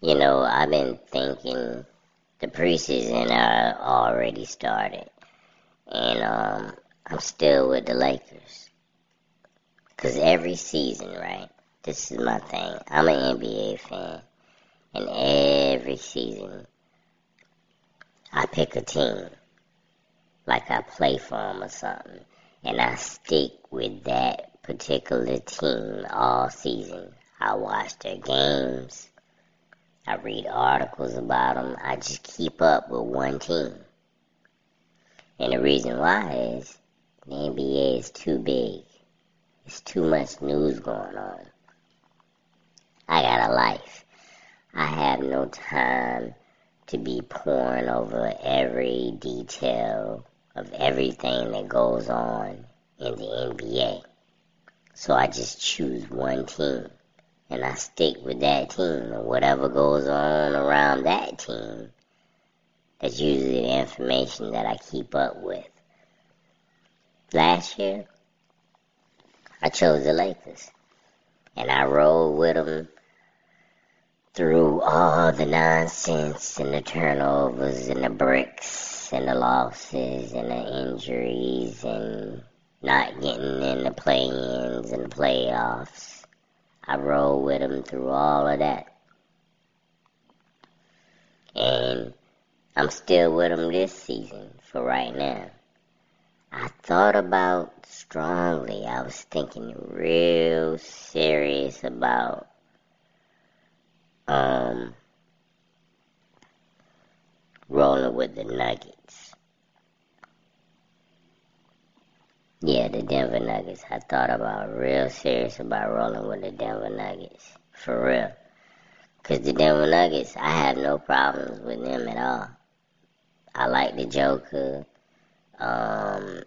You know, I've been thinking the preseason uh, already started, and um, I'm still with the Lakers. Cause every season, right? This is my thing. I'm an NBA fan, and every season I pick a team, like I play for them or something, and I stick with that particular team all season. I watch their games. I read articles about them. I just keep up with one team. And the reason why is the NBA is too big. It's too much news going on. I got a life. I have no time to be pouring over every detail of everything that goes on in the NBA. So I just choose one team and I stick with that team and whatever goes on around that team, that's usually the information that I keep up with. Last year, I chose the Lakers and I rolled with them through all the nonsense and the turnovers and the bricks and the losses and the injuries and not getting in the play-ins and the playoffs I rolled with them through all of that. And I'm still with them this season for right now. I thought about strongly, I was thinking real serious about um rolling with the Nuggets. Yeah, the Denver Nuggets. I thought about real serious about rolling with the Denver Nuggets. For real. Because the Denver Nuggets, I have no problems with them at all. I like the Joker. Um,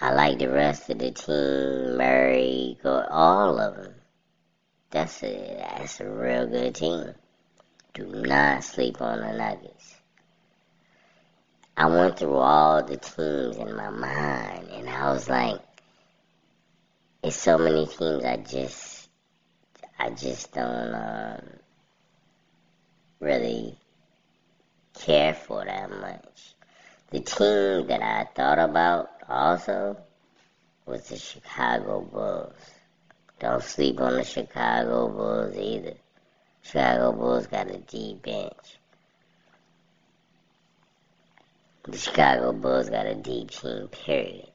I like the rest of the team. Murray, go, all of them. That's a that's a real good team. Do not sleep on the Nuggets. I went through all the teams in my mind, and I was like, it's so many teams I just, I just don't um, really care for that much. The team that I thought about also was the Chicago Bulls. Don't sleep on the Chicago Bulls either. Chicago Bulls got a deep bench. The Chicago Bulls got a deep team, period.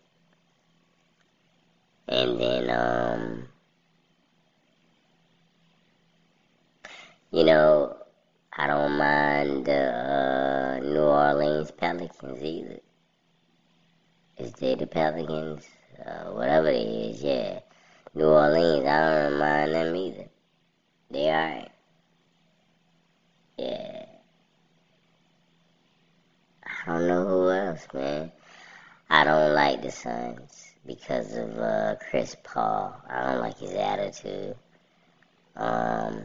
And then, um, you know, I don't mind the uh, New Orleans Pelicans either. Is they the Pelicans? Uh, whatever it is, yeah. New Orleans, I don't mind them either. They alright. Yeah. I don't know who else, man. I don't like the Suns because of uh, Chris Paul. I don't like his attitude. Um,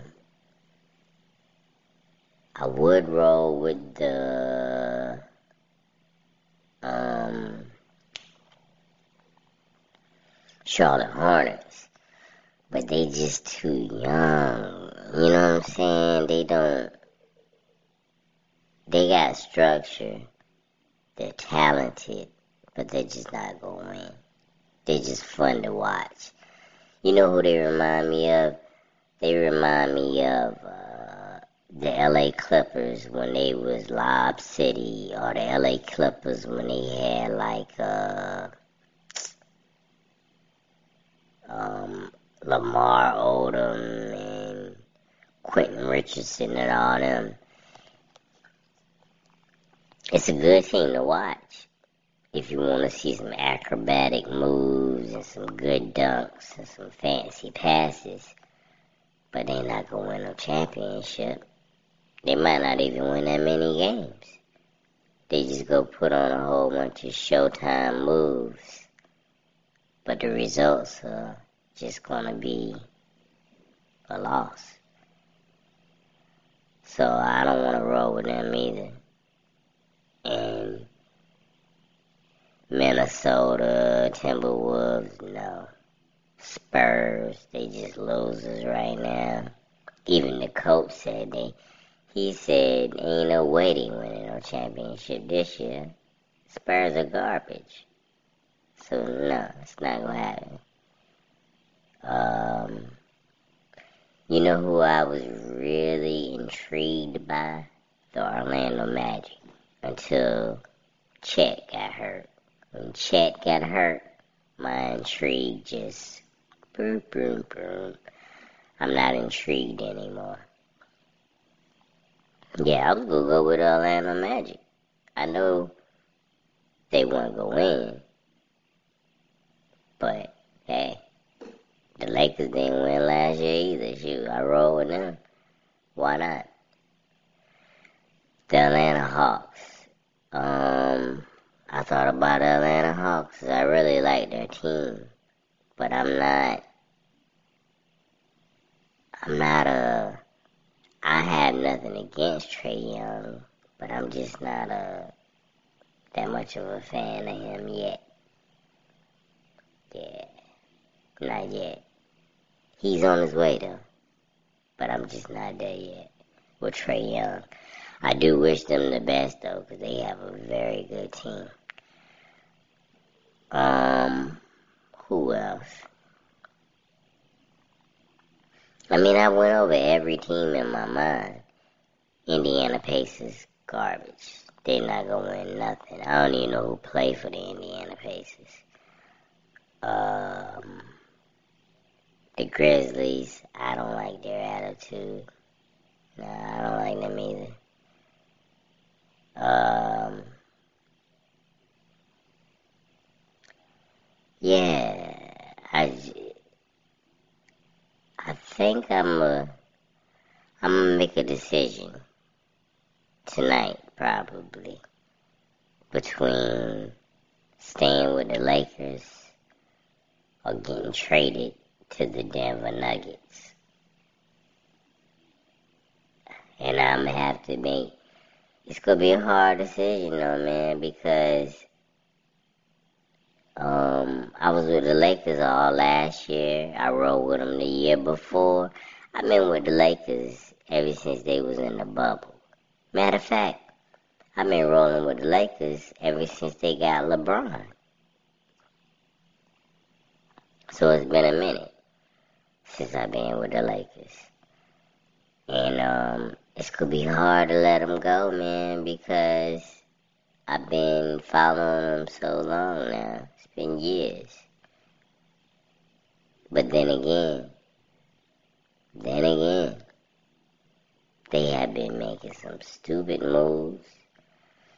I would roll with the um, Charlotte Hornets, but they just too young. You know what I'm saying? They don't. They got structure they're talented, but they're just not going to win. They're just fun to watch. You know who they remind me of? They remind me of uh, the LA Clippers when they was Lob City, or the LA Clippers when they had like uh, um, Lamar Odom and Quentin Richardson and all them it's a good team to watch if you want to see some acrobatic moves and some good dunks and some fancy passes. But they're not going to win a championship. They might not even win that many games. They just go put on a whole bunch of Showtime moves. But the results are just going to be a loss. So I don't want to roll with them either and Minnesota Timberwolves, no. Spurs, they just losers right now. Even the coach said they he said ain't no way they winning no championship this year. Spurs are garbage. So no, it's not gonna happen. Um you know who I was really intrigued by? The Orlando Magic. Until Chet got hurt. When Chet got hurt, my intrigue just boom boom boom. I'm not intrigued anymore. Yeah, I was gonna go with uh, Orlando Magic. I know they won't go in, but hey, the Lakers didn't win last year either. Shoot, I roll with them. Why not? The Atlanta Hawks. Um, I thought about the Atlanta Hawks. I really like their team, but I'm not. I'm not a. I have nothing against Trae Young, but I'm just not a that much of a fan of him yet. Yeah, not yet. He's on his way though, but I'm just not there yet with Trae Young. I do wish them the best though, because they have a very good team. Um, who else? I mean, I went over every team in my mind. Indiana Pacers, garbage. They're not gonna win nothing. I don't even know who play for the Indiana Pacers. Um, the Grizzlies, I don't like their attitude. No, I don't like them either. Um, yeah, I, I think I'm a, I'm gonna make a decision tonight, probably, between staying with the Lakers or getting traded to the Denver Nuggets. And I'm gonna have to make it's gonna be a hard decision though, man, because um I was with the Lakers all last year. I rode with them the year before. I've been with the Lakers ever since they was in the bubble. Matter of fact, I've been rolling with the Lakers ever since they got LeBron. So it's been a minute since I've been with the Lakers. And um, it's gonna be hard to let them go, man, because I've been following them so long now. It's been years. But then again, then again, they have been making some stupid moves,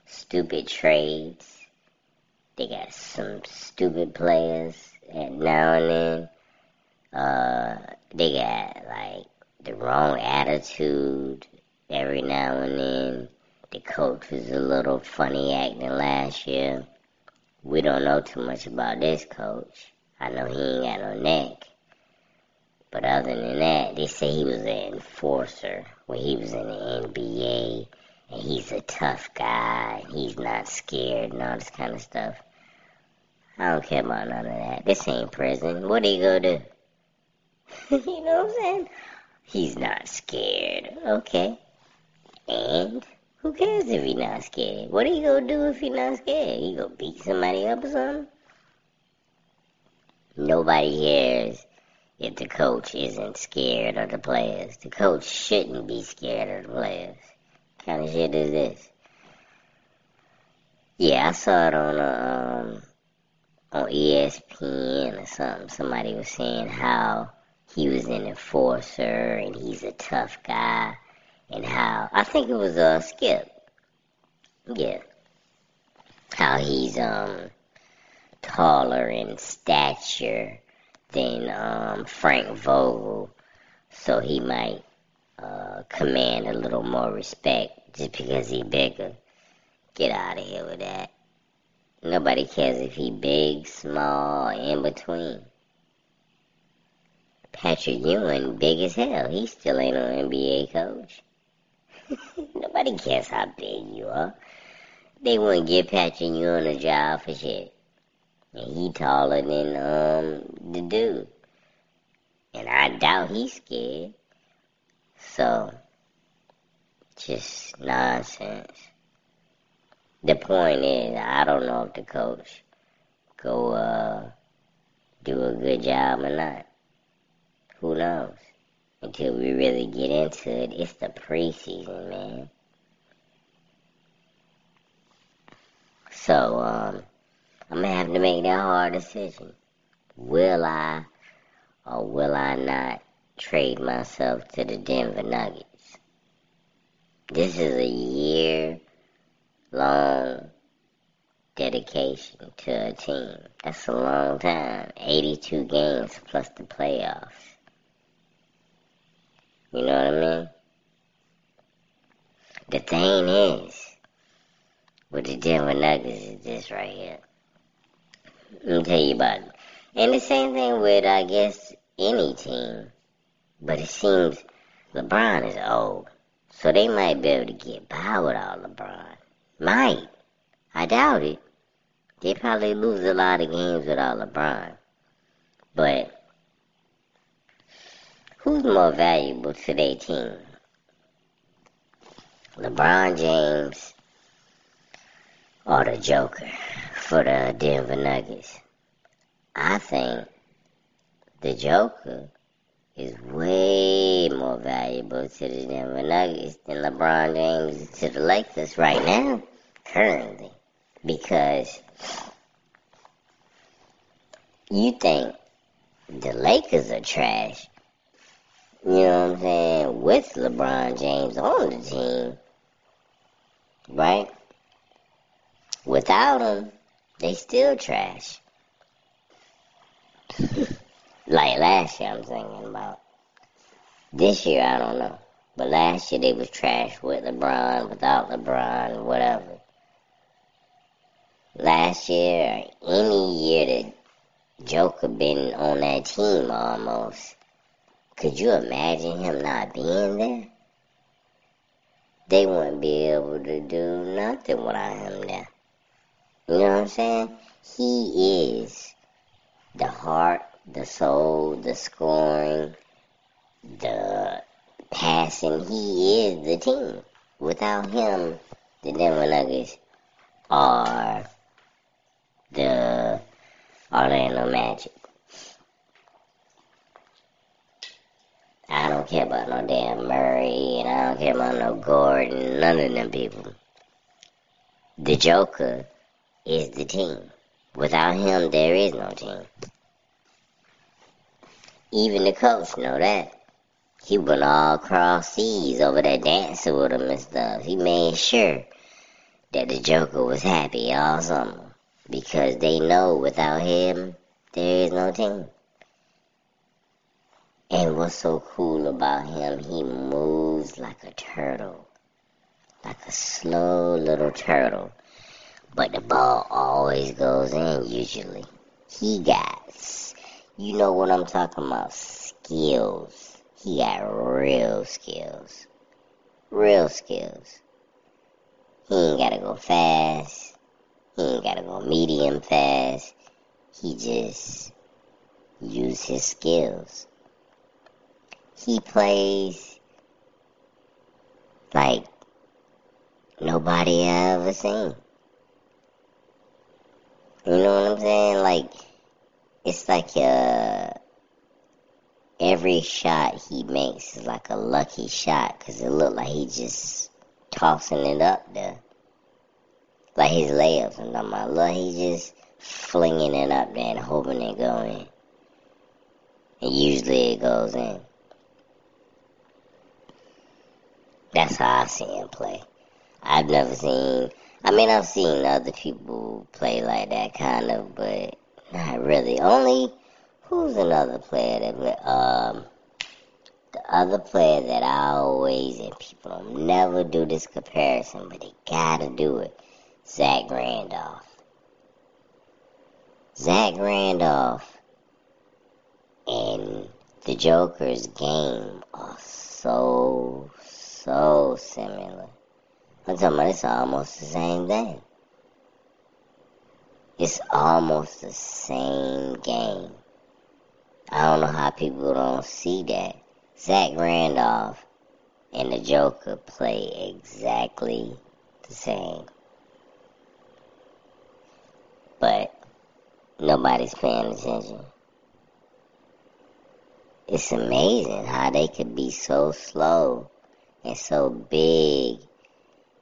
stupid trades. They got some stupid players and now and then. Uh, they got like the wrong attitude every now and then. The coach was a little funny acting last year. We don't know too much about this coach. I know he ain't got no neck. But other than that, they say he was an enforcer when he was in the NBA and he's a tough guy he's not scared and all this kind of stuff. I don't care about none of that. This ain't prison. What are you gonna do? you know what I'm saying? He's not scared. Okay. And who cares if he's not scared? What you gonna do if he's not scared? You gonna beat somebody up or something? Nobody cares if the coach isn't scared of the players. The coach shouldn't be scared of the players. What kind of shit is this? Yeah, I saw it on um on ESPN or something. Somebody was saying how he was an enforcer and he's a tough guy and how I think it was uh Skip. Yeah. How he's um taller in stature than um Frank Vogel, so he might uh command a little more respect just because he's bigger. Get out of here with that. Nobody cares if he big, small, in between. Patrick Ewing, big as hell. He still ain't an NBA coach. Nobody cares how big you are. They wouldn't get patching you on a job for shit. And he taller than um the dude. And I doubt he's scared. So, just nonsense. The point is, I don't know if the coach go uh, do a good job or not. Who knows? Until we really get into it, it's the preseason, man. So, um, I'm gonna have to make that hard decision. Will I or will I not trade myself to the Denver Nuggets? This is a year long dedication to a team. That's a long time. 82 games plus the playoffs. You know what I mean? The thing is, with the Denver Nuggets is this right here. Let me tell you about it. And the same thing with, I guess, any team. But it seems LeBron is old. So they might be able to get by without LeBron. Might. I doubt it. They probably lose a lot of games without LeBron. But who's more valuable to their team? LeBron James or the Joker for the Denver Nuggets. I think the Joker is way more valuable to the Denver Nuggets than LeBron James to the Lakers right now, currently. Because you think the Lakers are trash, you know what I'm saying, with LeBron James on the team, right? Without him, they still trash. like last year, I'm thinking about. This year, I don't know. But last year, they was trash with LeBron, without LeBron, whatever. Last year, any year that Joker been on that team almost, could you imagine him not being there? They wouldn't be able to do nothing without him there. You know what I'm saying? He is the heart, the soul, the scoring, the passing. He is the team. Without him, the Denver Nuggets are the Orlando Magic. I don't care about no damn Murray, and I don't care about no Gordon, none of them people. The Joker is the team. Without him, there is no team. Even the coach know that. He went all across seas over there dancing with him and stuff. He made sure that the Joker was happy all summer because they know without him, there is no team. And what's so cool about him, he moves like a turtle. Like a slow little turtle but the ball always goes in usually. He got, you know what I'm talking about, skills. He got real skills. Real skills. He ain't gotta go fast. He ain't gotta go medium fast. He just use his skills. He plays like nobody I ever seen. You know what I'm saying? Like, it's like uh, every shot he makes is like a lucky shot because it looked like he just tossing it up there. Like his layups and I'm like, look, he just flinging it up there and hoping it go in. And usually it goes in. That's how I see him play. I've never seen I mean, I've seen other people play like that kind of, but not really. Only who's another player that? Um, the other player that I always and people never do this comparison, but they gotta do it. Zach Randolph. Zach Randolph and the Joker's game are so so similar. I'm talking about it's almost the same thing. It's almost the same game. I don't know how people don't see that. Zach Randolph and the Joker play exactly the same. But nobody's paying attention. It's amazing how they could be so slow and so big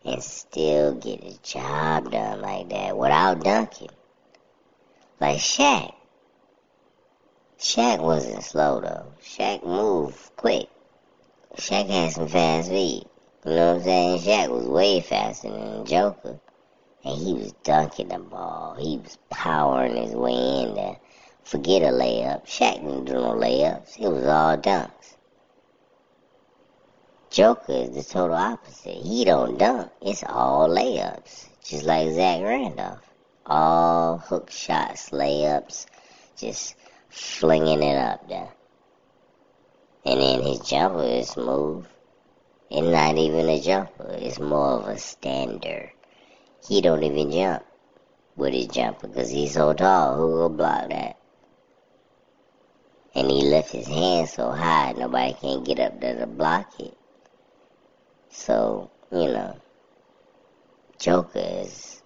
and still get the job done like that without dunking. Like Shaq. Shaq wasn't slow though. Shaq moved quick. Shaq had some fast feet. You know what I'm saying? Shaq was way faster than Joker. And he was dunking the ball. He was powering his way in there. Forget a layup. Shaq didn't do no layups. It was all dunks. Joker is the total opposite. He don't dunk. It's all layups. Just like Zach Randolph. All hook shots, layups, just flinging it up there. And then his jumper is smooth. It's not even a jumper. It's more of a stander. He don't even jump with his jumper because he's so tall. Who will block that? And he left his hand so high nobody can get up there to block it. So, you know, Joker is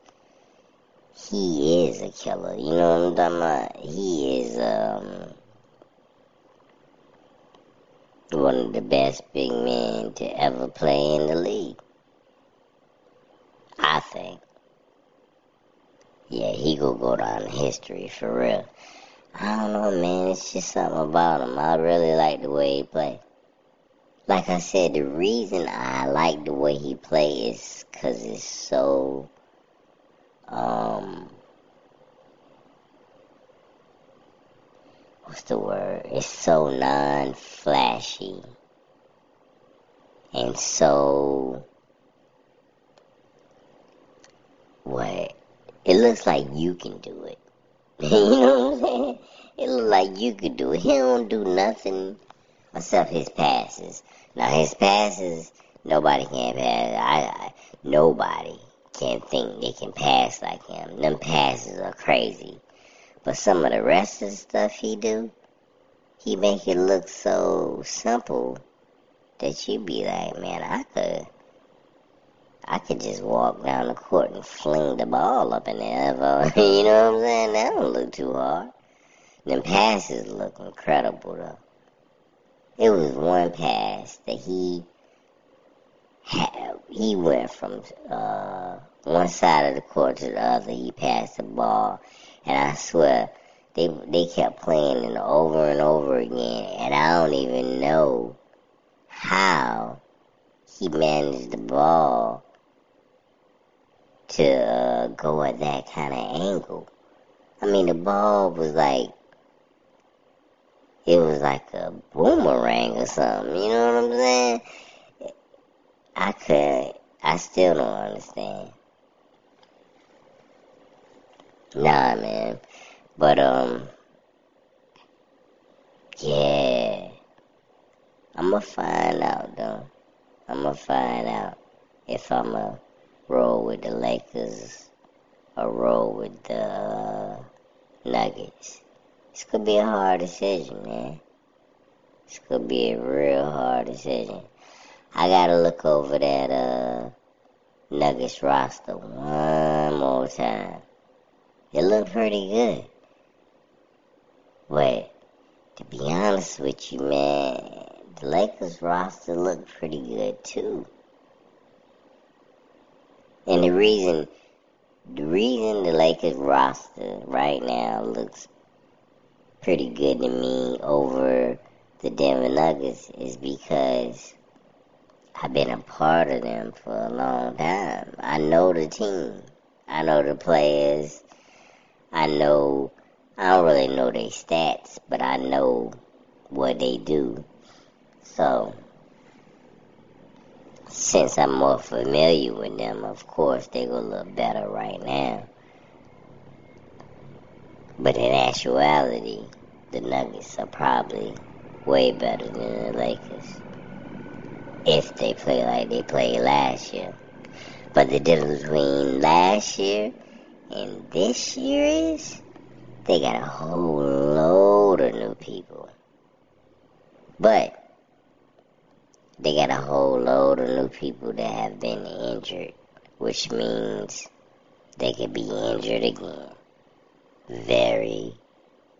he is a killer. You know what I'm talking about? He is um one of the best big men to ever play in the league. I think. Yeah, he gonna go down in history for real. I don't know, man. It's just something about him. I really like the way he play. Like I said, the reason I like the way he plays is because it's so, um, what's the word? It's so non-flashy and so what? It looks like you can do it. you know what I'm saying? It looks like you could do it. He don't do nothing except his passes. Now his passes, nobody can pass. I, I nobody can think they can pass like him. Them passes are crazy. But some of the rest of the stuff he do, he make it look so simple that you be like, man, I could, I could just walk down the court and fling the ball up in the air. you know what I'm saying? That don't look too hard. Them passes look incredible though. It was one pass that he had, he went from uh, one side of the court to the other. He passed the ball and I swear, they they kept playing it over and over again, and I don't even know how he managed the ball to uh, go at that kind of angle. I mean, the ball was like it was like a boomerang or something. You know what I'm saying? I could, I still don't understand. Nah, man. But, um, yeah. I'm gonna find out, though. I'm gonna find out if I'm gonna roll with the Lakers or roll with the uh, Nuggets. This could be a hard decision, man. This could be a real hard decision. I gotta look over that, uh, Nuggets roster one more time. It looked pretty good. But to be honest with you, man, the Lakers roster looked pretty good too. And the reason, the reason the Lakers roster right now looks pretty good to me over the Denver Nuggets is because I've been a part of them for a long time. I know the team. I know the players. I know, I don't really know their stats, but I know what they do. So, since I'm more familiar with them, of course, they will look better right now. But in actuality, the Nuggets are probably way better than the Lakers. If they play like they played last year. But the difference between last year and this year is they got a whole load of new people. But they got a whole load of new people that have been injured, which means they could be injured again very,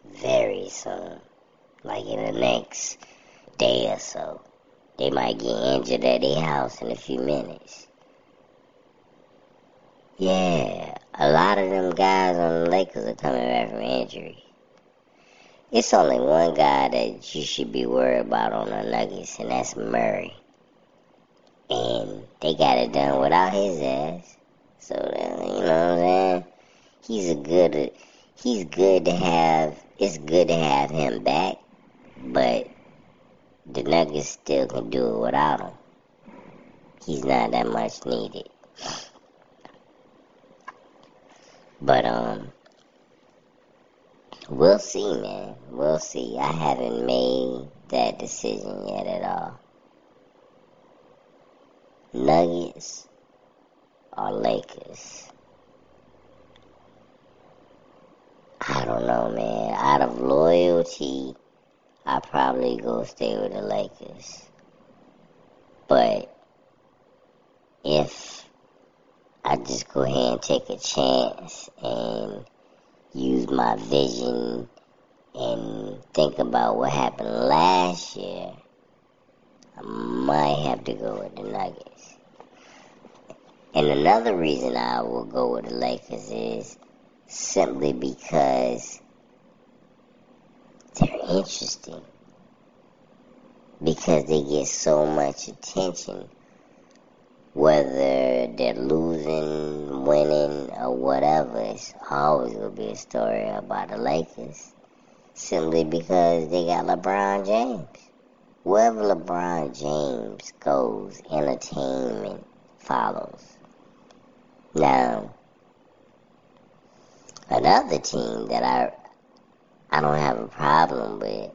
very soon. Like in the next day or so. They might get injured at their house in a few minutes. Yeah, a lot of them guys on the Lakers are coming back from injury. It's only one guy that you should be worried about on the Nuggets, and that's Murray. And they got it done without his ass. So, uh, you know what I'm saying? He's a good, he's good to have, it's good to have him back, but the Nuggets still can do it without him. He's not that much needed. But, um, We'll see, man. We'll see. I haven't made that decision yet at all. Nuggets or Lakers? I don't know, man. Out of loyalty, I probably go stay with the Lakers. But if I just go ahead and take a chance and use my vision and think about what happened last year, I might have to go with the Nuggets. And another reason I will go with the Lakers is simply because they're interesting. Because they get so much attention whether they're losing, winning, or whatever, it's always going to be a story about the Lakers. Simply because they got LeBron James. Wherever LeBron James goes, entertainment follows. Now, another team that I I don't have a problem with,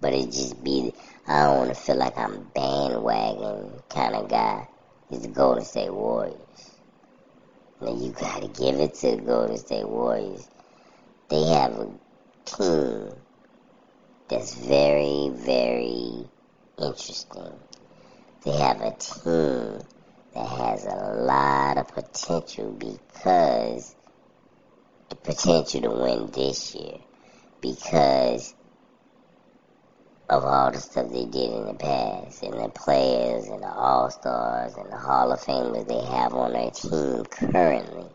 but it just be I don't want to feel like I'm bandwagon kind of guy is the Golden State Warriors. Now you gotta give it to the Golden State Warriors. They have a team that's very, very interesting. They have a team that has a lot of potential because the potential to win this year. Because of all the stuff they did in the past, and the players, and the All Stars, and the Hall of Famers they have on their team currently.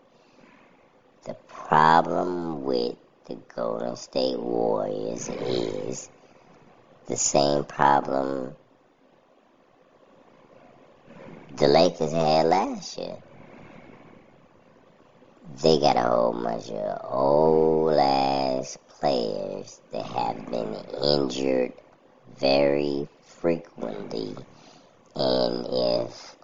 The problem with the Golden State Warriors is the same problem the Lakers had last year. They got a whole bunch of old ass players that have been injured very frequently. And if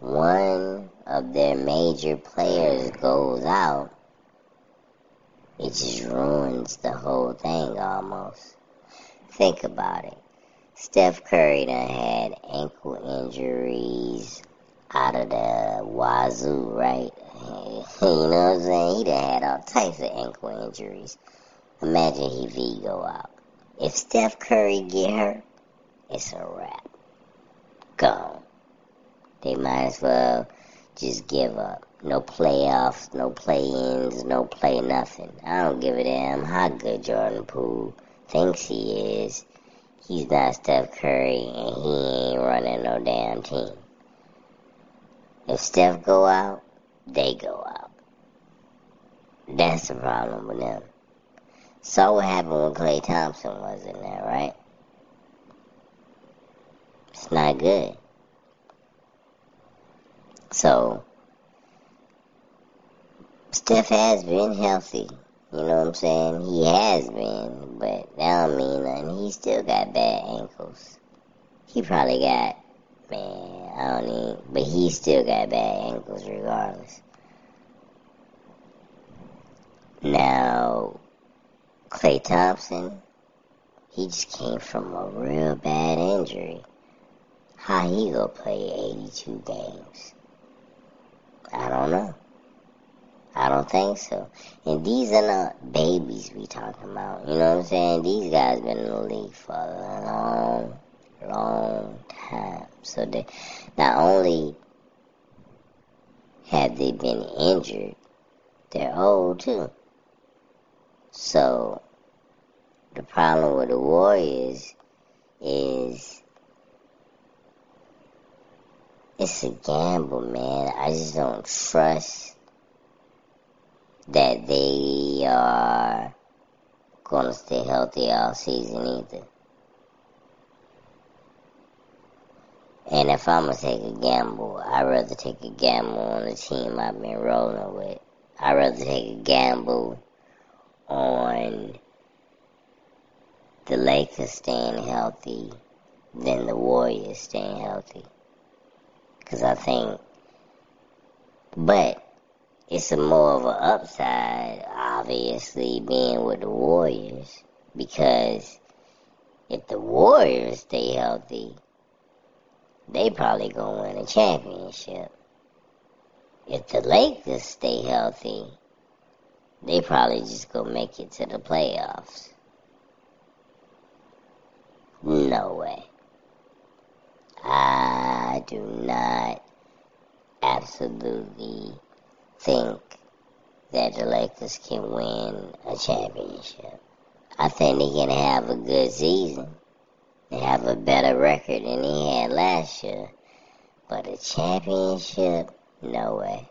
one of their major players goes out, it just ruins the whole thing almost. Think about it. Steph Curry done had ankle injuries out of the wazoo, right? You know what I'm saying? He done had all types of ankle injuries. Imagine he go out. If Steph Curry get hurt, it's a wrap. Gone. They might as well just give up. No playoffs, no play-ins, no play nothing. I don't give a damn how good Jordan Poole thinks he is. He's not Steph Curry, and he ain't running no damn team. If Steph go out, they go out. That's the problem with them. Saw what happened when Klay Thompson was in there, right? It's not good. So, Steph has been healthy. You know what I'm saying? He has been, but that don't mean nothing. He still got bad ankles. He probably got, man, I don't need. but he still got bad ankles regardless. Now, Klay Thompson, he just came from a real bad injury. How he gonna play 82 games? I don't know. I don't think so. And these are not babies we talking about. You know what I'm saying? These guys been in the league for a long, long time. So they not only have they been injured, they're old too. So the problem with the Warriors is it's a gamble, man. I just don't trust that they are gonna stay healthy all season either. And if I'm gonna take a gamble, I'd rather take a gamble on the team I've been rolling with. I'd rather take a gamble on the Lakers staying healthy than the Warriors staying healthy. Because I think, but it's a more of an upside, obviously, being with the Warriors. Because if the Warriors stay healthy, they probably gonna win a championship. If the Lakers stay healthy, they probably just gonna make it to the playoffs. No way. I do not absolutely think that the Lakers can win a championship. I think they can have a good season and have a better record than he had last year. But a championship, no way.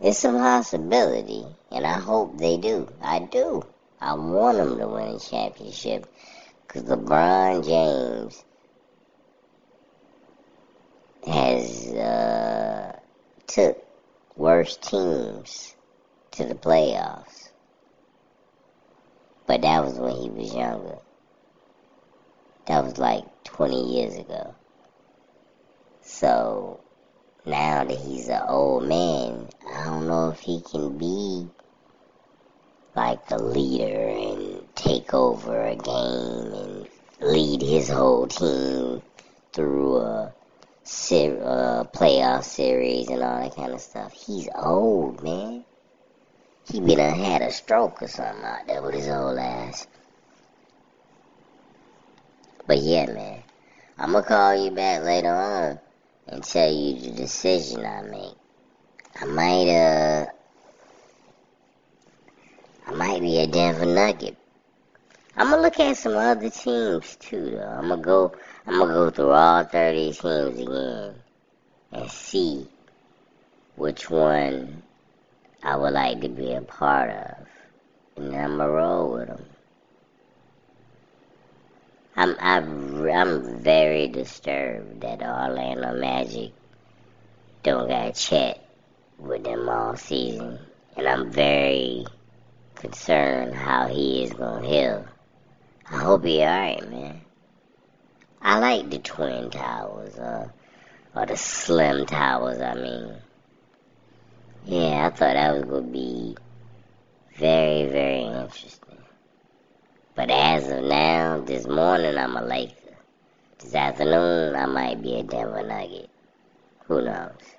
It's a possibility, and I hope they do. I do. I want them to win a championship because LeBron James has uh, took worse teams to the playoffs. But that was when he was younger. That was like 20 years ago. So now that he's an old man, I don't know if he can be like a leader and take over a game and lead his whole team through a, ser- a playoff series and all that kind of stuff. He's old, man. He been uh, had a stroke or something out there with his old ass. But yeah, man. I'm gonna call you back later on and tell you the decision I make. I might, uh, I might be a Denver Nugget. I'm gonna look at some other teams too, though. I'm gonna go, I'm gonna go through all 30 teams again and see which one I would like to be a part of, and I'm gonna roll with them. I'm I, I'm very disturbed that the Orlando Magic don't got Chet with them all season, and I'm very concerned how he is gonna heal. I hope he alright, man. I like the Twin Towers, uh, or the Slim Towers, I mean. Yeah, I thought that was gonna be very, very interesting. But as of now, this morning I'm a Laker. This afternoon I might be a Denver Nugget. Who knows?